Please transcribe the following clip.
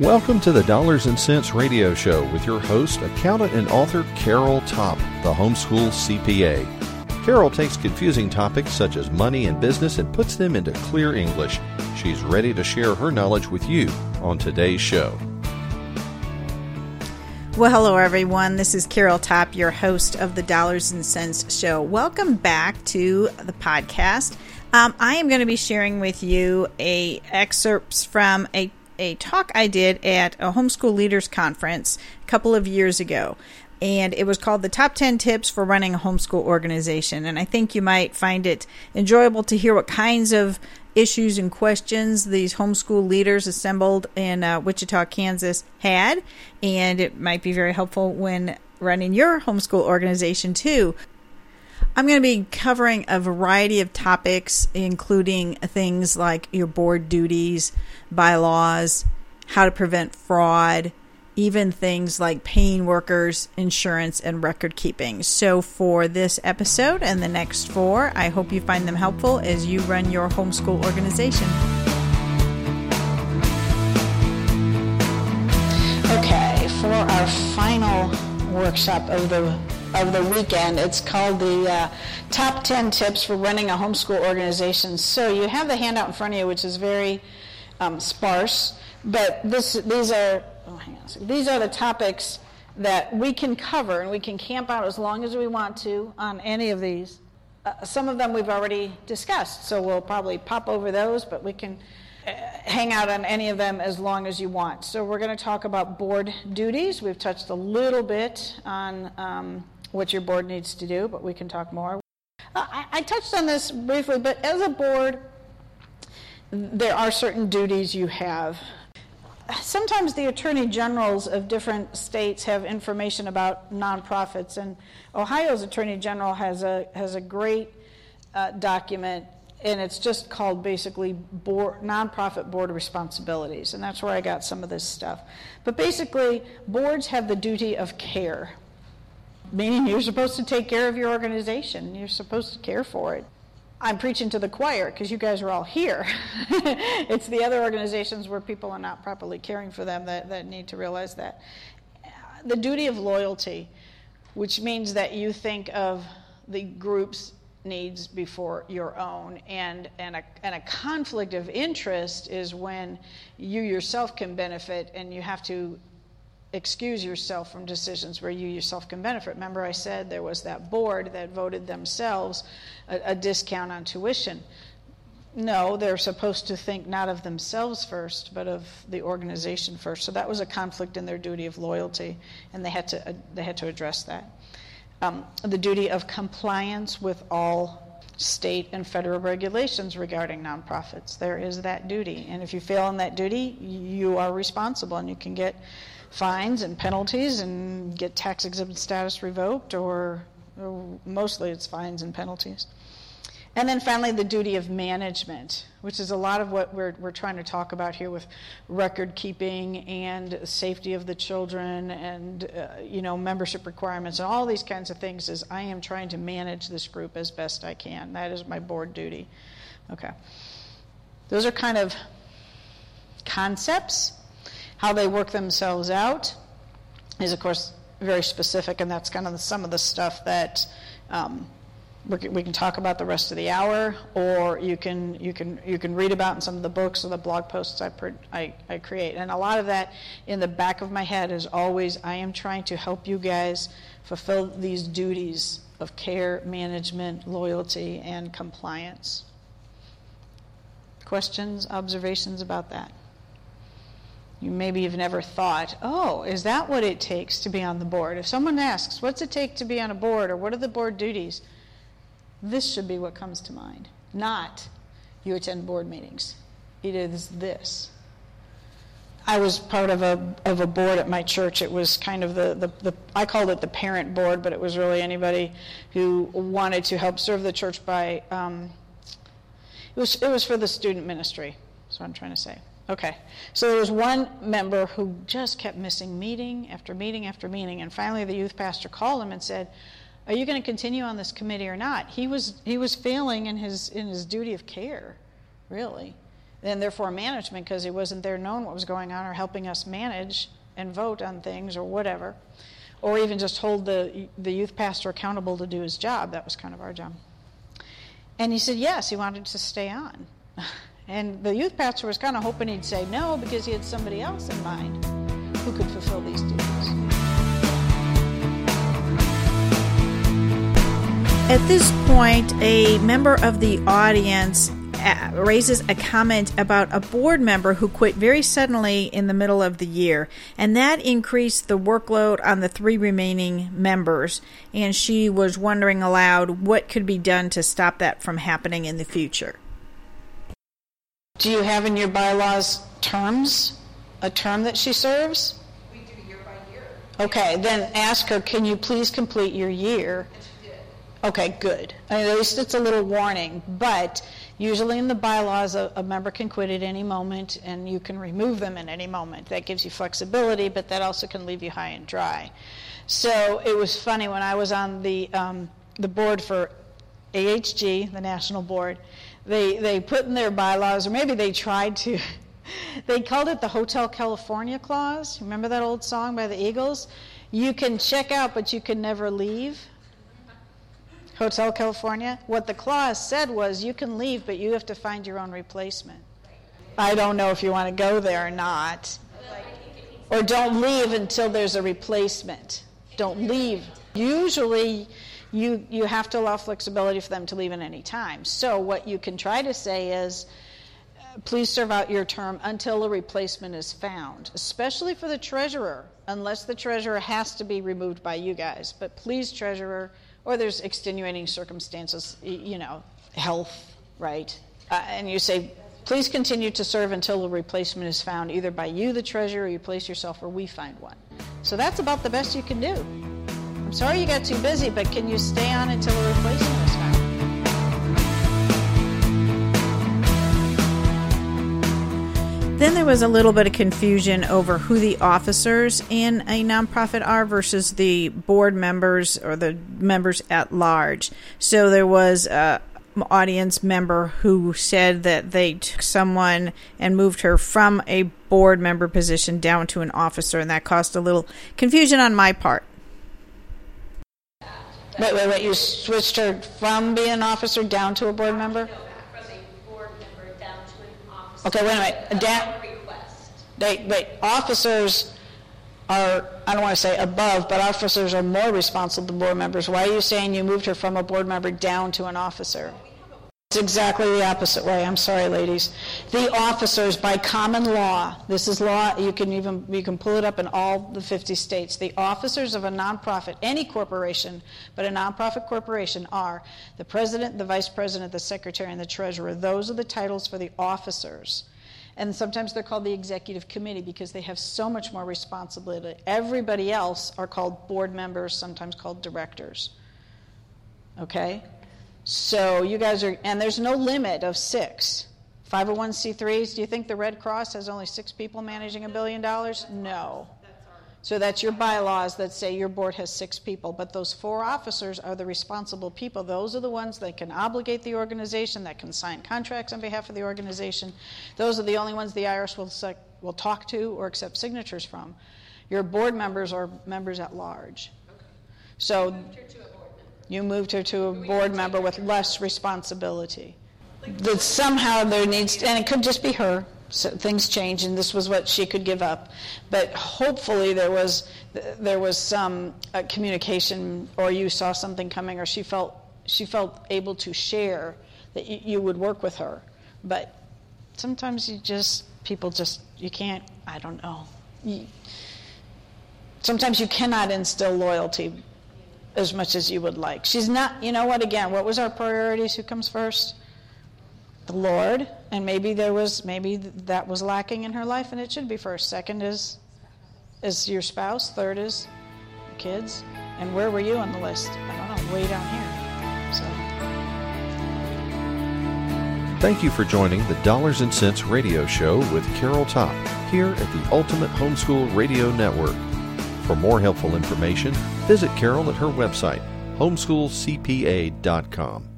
Welcome to the Dollars and Cents Radio Show with your host, accountant and author Carol Topp, the homeschool CPA. Carol takes confusing topics such as money and business and puts them into clear English. She's ready to share her knowledge with you on today's show. Well, hello everyone. This is Carol Topp, your host of the Dollars and Cents Show. Welcome back to the podcast. Um, I am going to be sharing with you a excerpts from a a talk I did at a homeschool leaders conference a couple of years ago. And it was called the top 10 tips for running a homeschool organization. And I think you might find it enjoyable to hear what kinds of issues and questions these homeschool leaders assembled in uh, Wichita, Kansas had. And it might be very helpful when running your homeschool organization too. I'm going to be covering a variety of topics, including things like your board duties, bylaws, how to prevent fraud, even things like paying workers, insurance, and record keeping. So, for this episode and the next four, I hope you find them helpful as you run your homeschool organization. Okay, for our final workshop of the of the weekend. It's called the uh, Top 10 Tips for Running a Homeschool Organization. So you have the handout in front of you, which is very um, sparse, but this, these, are, oh, these are the topics that we can cover, and we can camp out as long as we want to on any of these. Uh, some of them we've already discussed, so we'll probably pop over those, but we can uh, hang out on any of them as long as you want. So we're going to talk about board duties. We've touched a little bit on um, what your board needs to do, but we can talk more. Uh, I, I touched on this briefly, but as a board, there are certain duties you have. Sometimes the attorney generals of different states have information about nonprofits, and Ohio's attorney general has a has a great uh, document, and it's just called basically board, nonprofit board responsibilities, and that's where I got some of this stuff. But basically, boards have the duty of care meaning you're supposed to take care of your organization. You're supposed to care for it. I'm preaching to the choir because you guys are all here. it's the other organizations where people are not properly caring for them that, that need to realize that. The duty of loyalty, which means that you think of the group's needs before your own. And, and, a, and a conflict of interest is when you yourself can benefit and you have to excuse yourself from decisions where you yourself can benefit. Remember, I said there was that board that voted themselves a, a, discount on tuition. No, they're supposed to think not of themselves first, but of the organization first. So that was a conflict in their duty of loyalty, and they had to, uh, they had to address that. Um, the duty of compliance with all state and federal regulations regarding nonprofits. There is that duty. And if you fail in that duty, you are responsible and you can get fines and penalties and get tax exempt status revoked, or, or, mostly it's fines and penalties. And then finally, the duty of management, which is a lot of what we're, we're trying to talk about here with record keeping and safety of the children and uh, you know membership requirements and all these kinds of things. Is I am trying to manage this group as best I can. That is my board duty. Okay, those are kind of concepts how they work themselves out is, of course, very specific, and that's kind of some of the stuff that um, we can talk about the rest of the hour, or you can you can you can read about in some of the books or the blog posts I, I, I create. And a lot of that in the back of my head is always I am trying to help you guys fulfill these duties of care, management, loyalty, and compliance. Questions, observations about that? You maybe you've never thought, oh, is that what it takes to be on the board? If someone asks, what's it take to be on a board or what are the board duties? This should be what comes to mind, not you attend board meetings. It is this. I was part of a of a board at my church. It was kind of the, the, the I called it the parent board, but it was really anybody who wanted to help serve the church by um, it was it was for the student ministry. That's what I'm trying to say. Okay. So there was one member who just kept missing meeting after meeting after meeting, and finally the youth pastor called him and said, "Are you going to continue on this committee or not?" He was he was failing in his in his duty of care, really. and therefore management because he wasn't there knowing what was going on or helping us manage and vote on things or whatever, or even just hold the, the youth pastor accountable to do his job. That was kind of our job. And he said yes, he wanted to stay on. And the youth pastor was kind of hoping he'd say no because he had somebody else in mind who could fulfill these duties. At this point, a member of the audience uh, raises a comment about a board member who quit very suddenly in the middle of the year, and that increased the workload on the three remaining members. And she was wondering aloud what could be done to stop that from happening in the future. Do you have in your bylaws terms, a term that she serves? We do year by year. Okay, then ask her, can you please complete your year? And she did. Okay, good. At least it's a little warning, but usually in the bylaws, a, a member can quit at any moment and you can remove them at any moment. That gives you flexibility, but that also can leave you high and dry. So it was funny when I was on the, um, the board for AHG, the national board, they, they put in their bylaws, or maybe they tried to, they called it the Hotel California Clause. Remember that old song by the Eagles? You can check out, but you can never leave. Hotel California. What the clause said was you can leave, but you have to find your own replacement. I don't know if you want to go there or not. Or don't leave until there's a replacement. Don't leave. Usually, you, you have to allow flexibility for them to leave at any time. So, what you can try to say is, uh, please serve out your term until a replacement is found, especially for the treasurer, unless the treasurer has to be removed by you guys. But please, treasurer, or there's extenuating circumstances, you know, health, right? Uh, and you say, please continue to serve until a replacement is found, either by you, the treasurer, or you place yourself, or we find one. So that's about the best you can do. Sorry you got too busy, but can you stay on until a replacement is found? Then there was a little bit of confusion over who the officers in a nonprofit are versus the board members or the members at large. So there was a audience member who said that they took someone and moved her from a board member position down to an officer, and that caused a little confusion on my part. Wait, wait, wait. You switched her from being an officer down to a board member? No, from a board member down to an officer. Okay, wait a minute. Upon Da- request. They, wait, officers are, I don't want to say above, but officers are more responsible than board members. Why are you saying you moved her from a board member down to an officer? It's exactly the opposite way. I'm sorry, ladies. The officers, by common law, this is law. You can even you can pull it up in all the 50 states. The officers of a nonprofit, any corporation, but a nonprofit corporation, are the president, the vice president, the secretary, and the treasurer. Those are the titles for the officers. And sometimes they're called the executive committee because they have so much more responsibility. Everybody else are called board members, sometimes called directors. Okay? So you guys are, and there's no limit of six. 501c3s, do you think the Red Cross has only six people managing a billion dollars? No. So that's your bylaws that say your board has six people, but those four officers are the responsible people. Those are the ones that can obligate the organization, that can sign contracts on behalf of the organization. Those are the only ones the IRS will, sec- will talk to or accept signatures from. Your board members are members at large. So you moved her to a board member with less responsibility. That somehow there needs, and it could just be her. So things change, and this was what she could give up. But hopefully there was there was some uh, communication, or you saw something coming, or she felt she felt able to share that you, you would work with her. But sometimes you just people just you can't. I don't know. You, sometimes you cannot instill loyalty as much as you would like. She's not, you know what, again, what was our priorities? Who comes first? The Lord. And maybe there was, maybe that was lacking in her life and it should be first. Second is, is your spouse. Third is kids. And where were you on the list? I don't know, way down here. So. Thank you for joining the Dollars and Cents Radio Show with Carol Topp here at the Ultimate Homeschool Radio Network. For more helpful information, visit Carol at her website, homeschoolcpa.com.